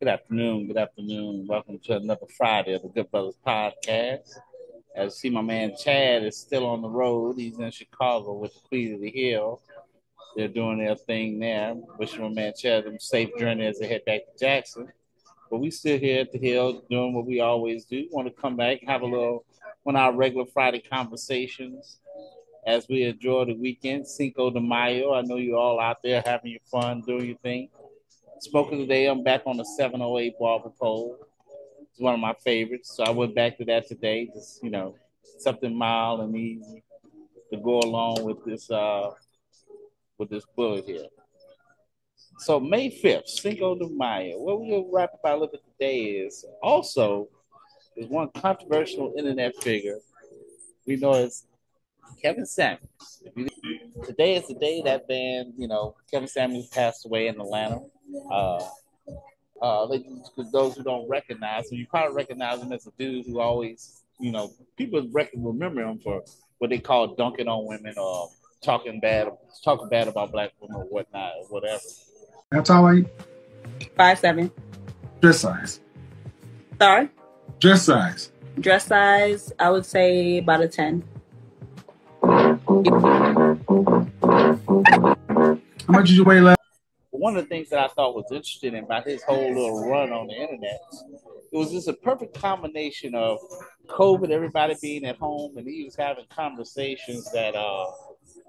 Good afternoon. Good afternoon. Welcome to another Friday of the Good Brothers Podcast. As you see, my man Chad is still on the road. He's in Chicago with the Queen of the Hill. They're doing their thing there. Wishing my man Chad a safe journey as they head back to Jackson. But we still here at the Hill doing what we always do. Want to come back, have a little one of our regular Friday conversations as we enjoy the weekend. Cinco de Mayo. I know you're all out there having your fun, doing your thing. Spoken today, I'm back on the 708 Barber Pole. It's one of my favorites. So I went back to that today. Just, you know, something mild and easy to go along with this uh with this bullet here. So May 5th, Cinco de Mayo. What we're gonna wrap up our look at today is also is one controversial internet figure. We know it's Kevin Samuels. Today is the day that band, you know, Kevin Samuels passed away in Atlanta. Uh, uh, like, those who don't recognize him, you probably recognize him as a dude who always, you know, people remember him for what they call dunking on women or talking bad, talking bad about black women or whatnot or whatever. How tall are you? Five seven. Dress size. Sorry. Dress size. Dress size, I would say about a ten. How much did you weigh last? One of the things that I thought was interesting about his whole little run on the internet, it was just a perfect combination of COVID, everybody being at home, and he was having conversations that uh,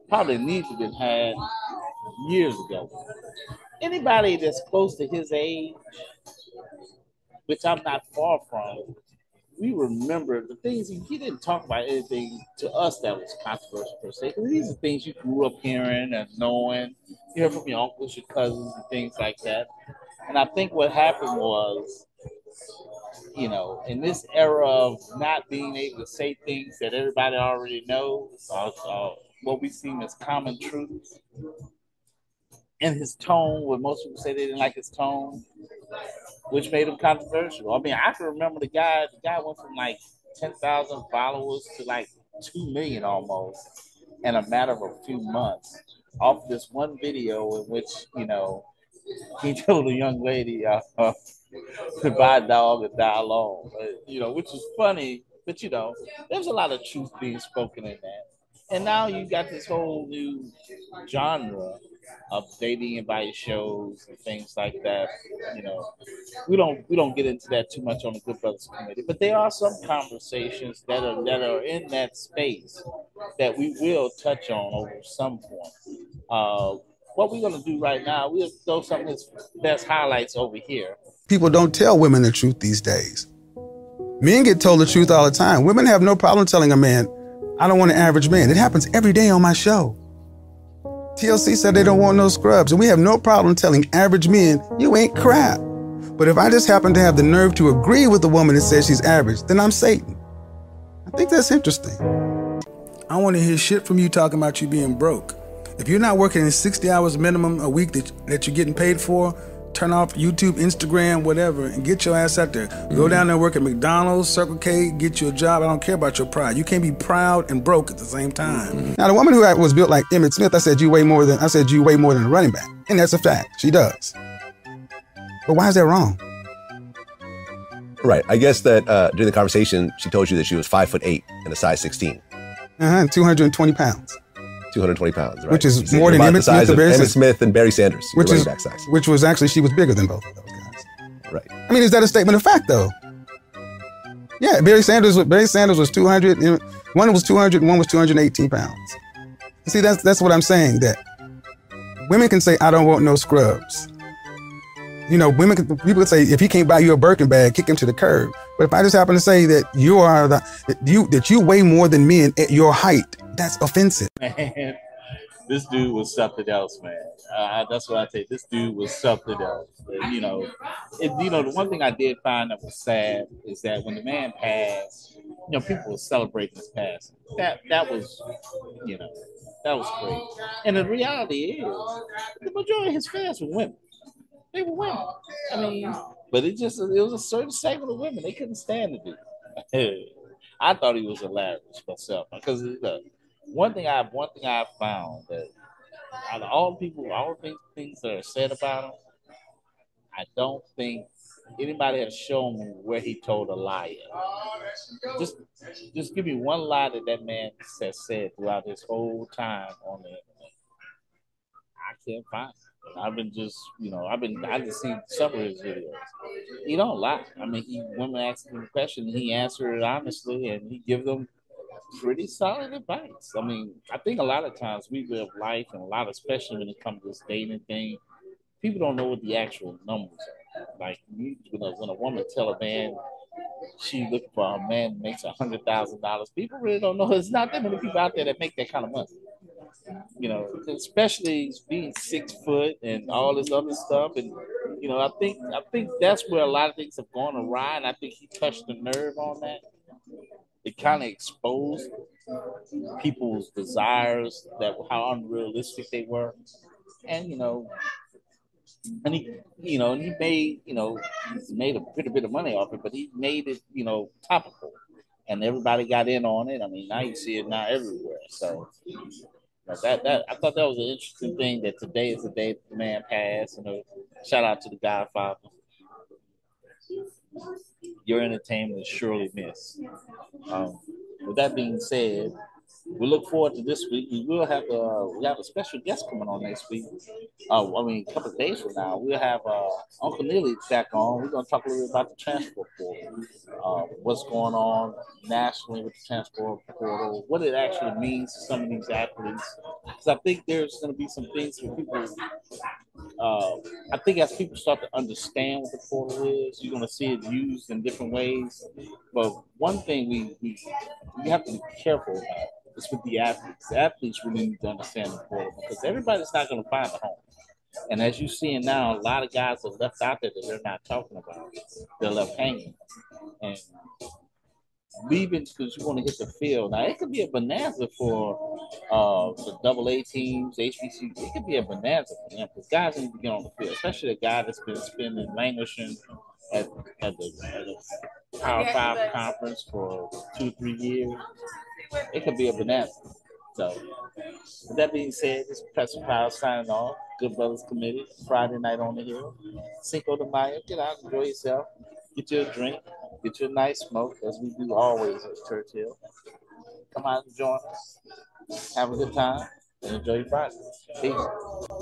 probably needed to been had years ago. Anybody that's close to his age, which I'm not far from, we remember the things he, he, didn't talk about anything to us that was controversial per se. These are things you grew up hearing and knowing. Hear from your uncles, your cousins, and things like that. And I think what happened was, you know, in this era of not being able to say things that everybody already knows, uh, what we seem as common truths, and his tone, when most people say they didn't like his tone, which made him controversial. I mean, I can remember the guy. The guy went from like ten thousand followers to like two million almost in a matter of a few months off this one video in which you know he told a young lady uh, to buy a dog and die alone. You know, which is funny, but you know, there's a lot of truth being spoken in that. And now you got this whole new genre of dating advice shows and things like that. You know, we don't we don't get into that too much on the Good Brothers Committee, but there are some conversations that are that are in that space that we will touch on over some point. Uh, what we're gonna do right now, we'll throw some of his best highlights over here. People don't tell women the truth these days. Men get told the truth all the time. Women have no problem telling a man, I don't want an average man. It happens every day on my show. TLC said they don't want no scrubs, and we have no problem telling average men, you ain't crap. But if I just happen to have the nerve to agree with the woman that says she's average, then I'm Satan. I think that's interesting. I want to hear shit from you talking about you being broke. If you're not working in 60 hours minimum a week that, that you're getting paid for, turn off YouTube, Instagram, whatever, and get your ass out there. Mm-hmm. Go down there, work at McDonald's, Circle K, get you a job. I don't care about your pride. You can't be proud and broke at the same time. Mm-hmm. Now, the woman who was built like Emmitt Smith, I said you weigh more than I said you weigh more than a running back, and that's a fact. She does. But why is that wrong? Right. I guess that uh, during the conversation, she told you that she was five foot eight and a size 16. Uh-huh, 220 pounds. 220 pounds, right? Which is more than Emmitt Smith, Barry Smith and Barry Sanders, which is back size. Which was actually she was bigger than both of those guys. Right. I mean, is that a statement of fact though? Yeah, Barry Sanders. Barry Sanders was 200. One was 200, and one was 218 pounds. See, that's that's what I'm saying. That women can say, "I don't want no scrubs." You know, women can, people can say, "If he can't buy you a Birkin bag, kick him to the curb." But if I just happen to say that you are the that you that you weigh more than men at your height, that's offensive. Man, this dude was something else, man. Uh, that's what I say. This dude was something else. And, you know, you know, the one thing I did find that was sad is that when the man passed, you know, people were celebrating his passing. That that was, you know, that was great. And the reality is, the majority of his fans were women. They were women. I mean, but it just it was a certain segment of women they couldn't stand the dude. I thought he was hilarious myself because one thing I one thing I found that out of all people, all things things that are said about him, I don't think anybody has shown me where he told a lie. Just, just give me one lie that that man has said throughout his whole time on the internet. I can't find. It. I've been just, you know, I've been, I just seen some of his videos. He don't lie. I mean, he women ask him a question, he answered it honestly, and he give them pretty solid advice. I mean, I think a lot of times we live life, and a lot, especially when it comes to this dating thing, people don't know what the actual numbers are. Like, you, know, when a woman tell a man she looking for a man makes a hundred thousand dollars, people really don't know. There's not that many people out there that make that kind of money. You know, especially being six foot and all this other stuff, and you know, I think I think that's where a lot of things have gone awry, and I think he touched the nerve on that it kind of exposed people's desires that how unrealistic they were, and you know, and he, you know, and he made, you know, made a pretty bit of money off it, but he made it, you know, topical, and everybody got in on it. I mean, now you see it now everywhere. So that that I thought that was an interesting thing that today is the day the man passed. You know, shout out to the Godfather your entertainment is surely missed. Um, with that being said, we look forward to this week. We will have a we have a special guest coming on next week. Uh, I mean, a couple of days from now, we'll have uh, Uncle Neely back on. We're going to talk a little bit about the transport portal, uh, what's going on nationally with the transport portal, what it actually means to some of these athletes. Because I think there's going to be some things for people. Uh, I think as people start to understand what the portal is, you're going to see it used in different ways. But one thing we we, we have to be careful about is with the athletes. The athletes really need to understand the portal because everybody's not going to find a home. And as you're seeing now, a lot of guys are left out there that they're not talking about. They're left hanging. And leaving because you want to hit the field. Now, it could be a bonanza for uh, the double A teams, HBC. It could be a bonanza for them because guys need to get on the field, especially a guy that's been spending languishing at, at, the, at the Power Five conference for two, three years it could be a bonanza. So, with that being said, this is Professor Powell signing off. Good Brothers Committee, Friday night on the hill. Cinco de Mayo, get out, enjoy yourself, get you a drink, get you a nice smoke, as we do always at Churchill. Come out and join us. Have a good time and enjoy your Friday. Peace.